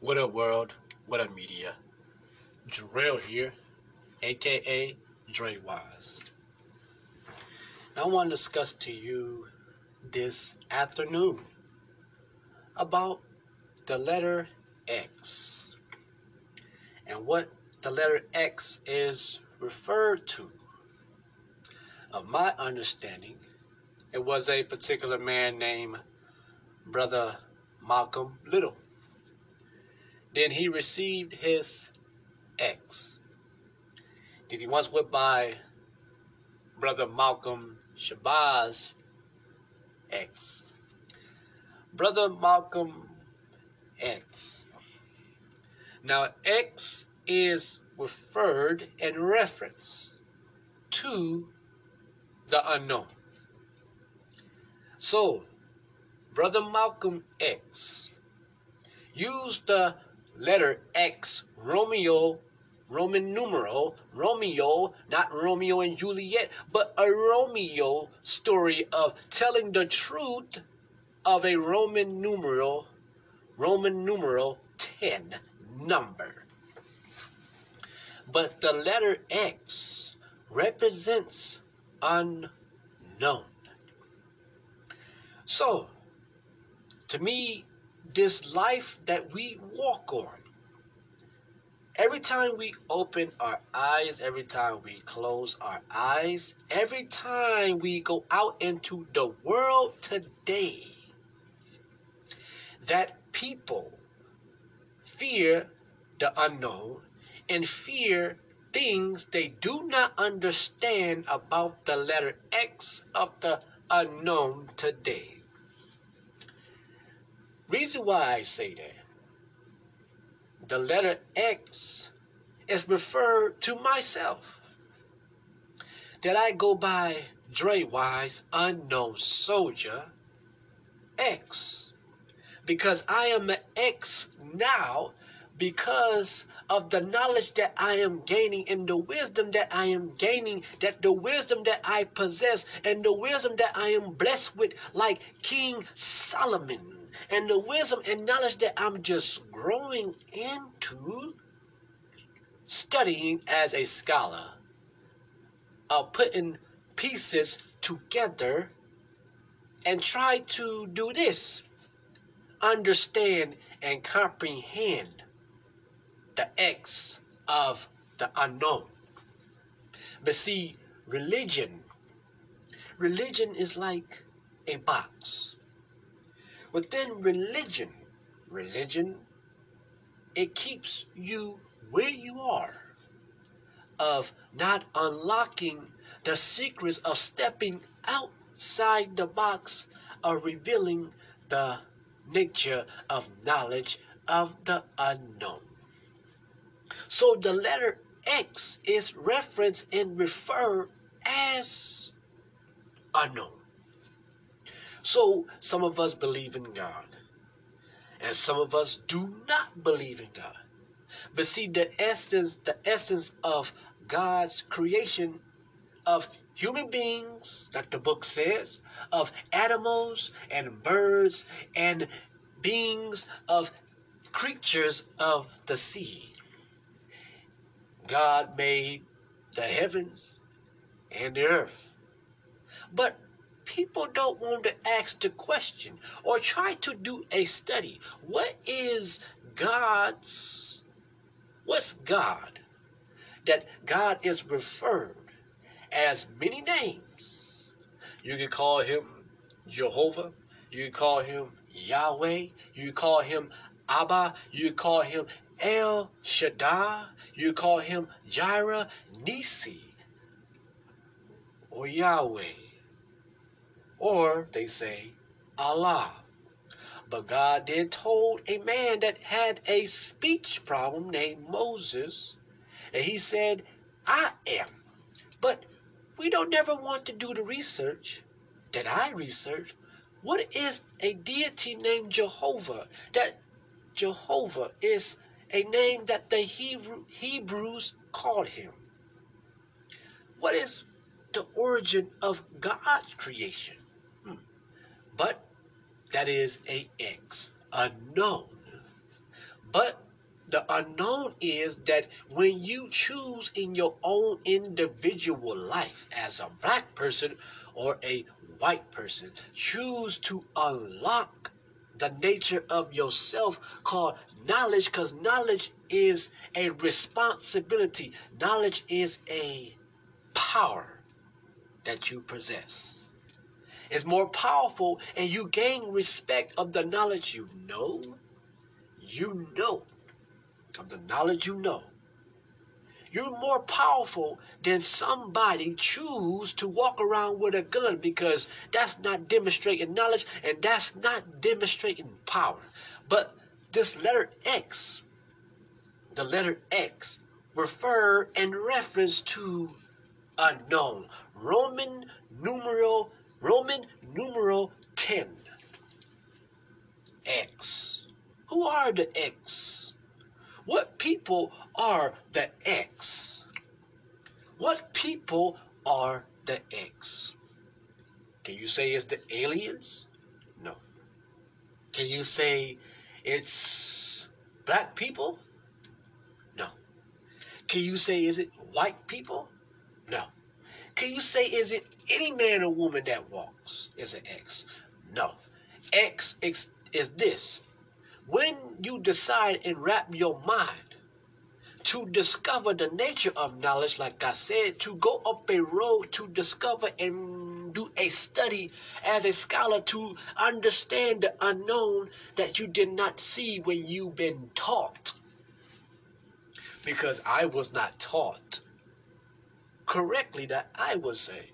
What up, world? What up, media? Jarrell here, aka Dre Wise. I want to discuss to you this afternoon about the letter X and what the letter X is referred to. Of my understanding, it was a particular man named Brother Malcolm Little. Then he received his X. Did he once went by Brother Malcolm Shabazz X. Brother Malcolm X. Now, X is referred in reference to the unknown. So, Brother Malcolm X used the letter X, Romeo, Roman numeral, Romeo, not Romeo and Juliet, but a Romeo story of telling the truth of a Roman numeral, Roman numeral 10 number. But the letter X represents unknown. So, to me, this life that we walk on, every time we open our eyes, every time we close our eyes, every time we go out into the world today, that people fear the unknown and fear things they do not understand about the letter X of the unknown today. Reason why I say that, the letter X is referred to myself. That I go by Dre Wise, unknown soldier, X. Because I am an X now because of the knowledge that I am gaining and the wisdom that I am gaining, that the wisdom that I possess and the wisdom that I am blessed with, like King Solomon and the wisdom and knowledge that I'm just growing into studying as a scholar, uh, putting pieces together and try to do this understand and comprehend the X of the unknown. But see, religion, religion is like a box. Within religion, religion, it keeps you where you are, of not unlocking the secrets of stepping outside the box, of revealing the nature of knowledge of the unknown. So the letter X is referenced and referred as unknown. So some of us believe in God, and some of us do not believe in God. But see, the essence, the essence of God's creation of human beings, like the book says, of animals and birds and beings of creatures of the sea. God made the heavens and the earth. But people don't want to ask the question or try to do a study. What is God's, what's God? That God is referred as many names. You can call him Jehovah. You can call him Yahweh. You can call him Abba. You can call him El Shaddai. You call him Jireh, Nisi, or Yahweh. Or they say Allah. But God then told a man that had a speech problem named Moses, and he said, I am. But we don't never want to do the research that I research. What is a deity named Jehovah? That Jehovah is a name that the Hebrew, Hebrews called him. What is the origin of God's creation? But that is a X, unknown. But the unknown is that when you choose in your own individual life as a black person or a white person, choose to unlock the nature of yourself called knowledge because knowledge is a responsibility. Knowledge is a power that you possess. It's more powerful and you gain respect of the knowledge you know. You know of the knowledge you know. You're more powerful than somebody choose to walk around with a gun because that's not demonstrating knowledge and that's not demonstrating power. But this letter X, the letter X, refer and reference to unknown. Roman numeral Roman numeral 10. X. Who are the X? What people are the X? What people are the X? Can you say it's the aliens? No. Can you say it's black people? No. Can you say is it white people? No. Can you say is it any man or woman that walks is an X? No. X is this when you decide and wrap your mind to discover the nature of knowledge, like I said, to go up a road to discover and do a study as a scholar to understand the unknown that you did not see when you've been taught. Because I was not taught correctly that I would say.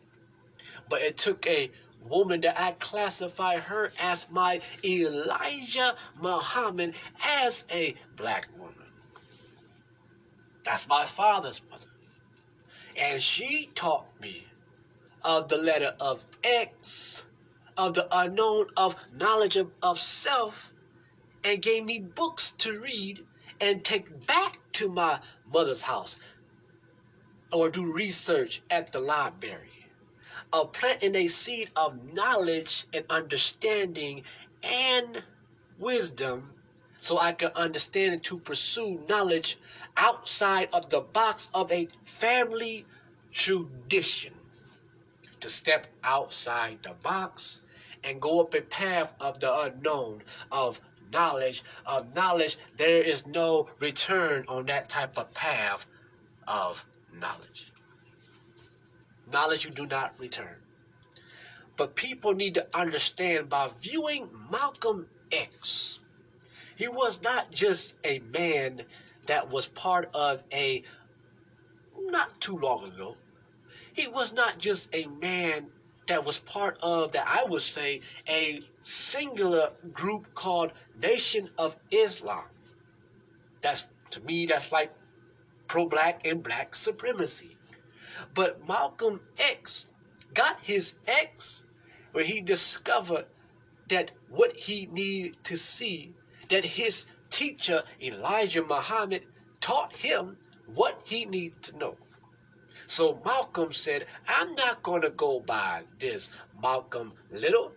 But it took a woman that I classify her as my Elijah Muhammad as a black woman. That's my father's mother. And she taught me of the letter of X, of the unknown, of knowledge of, of self, and gave me books to read and take back to my mother's house or do research at the library of planting a seed of knowledge and understanding and wisdom so I can understand and to pursue knowledge outside of the box of a family tradition. To step outside the box and go up a path of the unknown, of knowledge, of knowledge. There is no return on that type of path of knowledge knowledge you do not return. But people need to understand by viewing Malcolm X, he was not just a man that was part of a, not too long ago, he was not just a man that was part of that I would say a singular group called Nation of Islam. That's to me that's like pro black and black supremacy. But Malcolm X got his X when he discovered that what he needed to see, that his teacher Elijah Muhammad taught him what he needed to know. So Malcolm said, I'm not going to go by this Malcolm Little.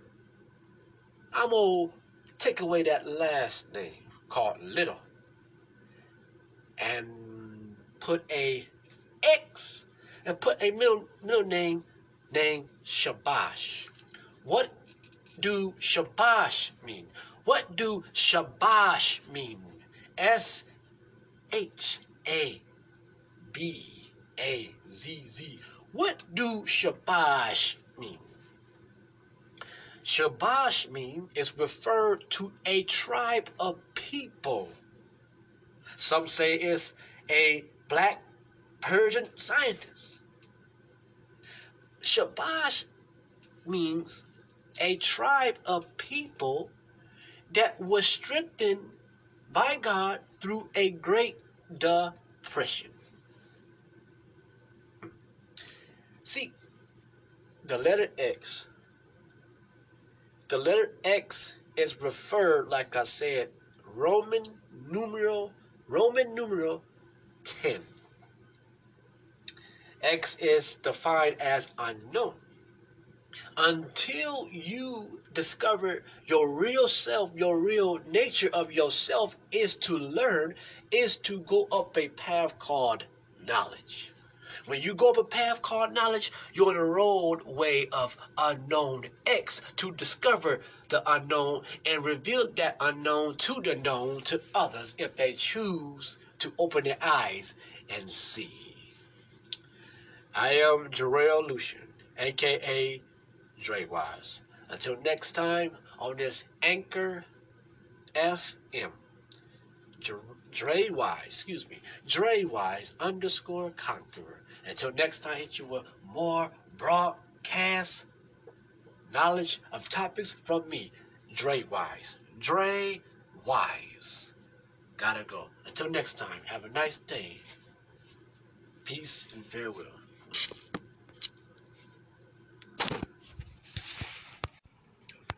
I'm going to take away that last name called Little and put a X and put a middle, middle name named Shabash. What do Shabash mean? What do Shabash mean? S H A B A Z Z. What do Shabash mean? Shabash mean is referred to a tribe of people. Some say it's a black Persian scientist. Shabash means a tribe of people that was strengthened by God through a great depression. See, the letter X, the letter X is referred, like I said, Roman numeral, Roman numeral 10. X is defined as unknown. until you discover your real self, your real nature of yourself is to learn, is to go up a path called knowledge. When you go up a path called knowledge, you're on a roadway of unknown X to discover the unknown and reveal that unknown to the known to others if they choose to open their eyes and see. I am Jarrell Lucian, aka Dre Wise. Until next time on this Anchor FM. Dre Wise, excuse me, Dre Wise underscore Conqueror. Until next time, I hit you with more broadcast knowledge of topics from me, Dre Wise. Dre Wise. Gotta go. Until next time, have a nice day. Peace and farewell.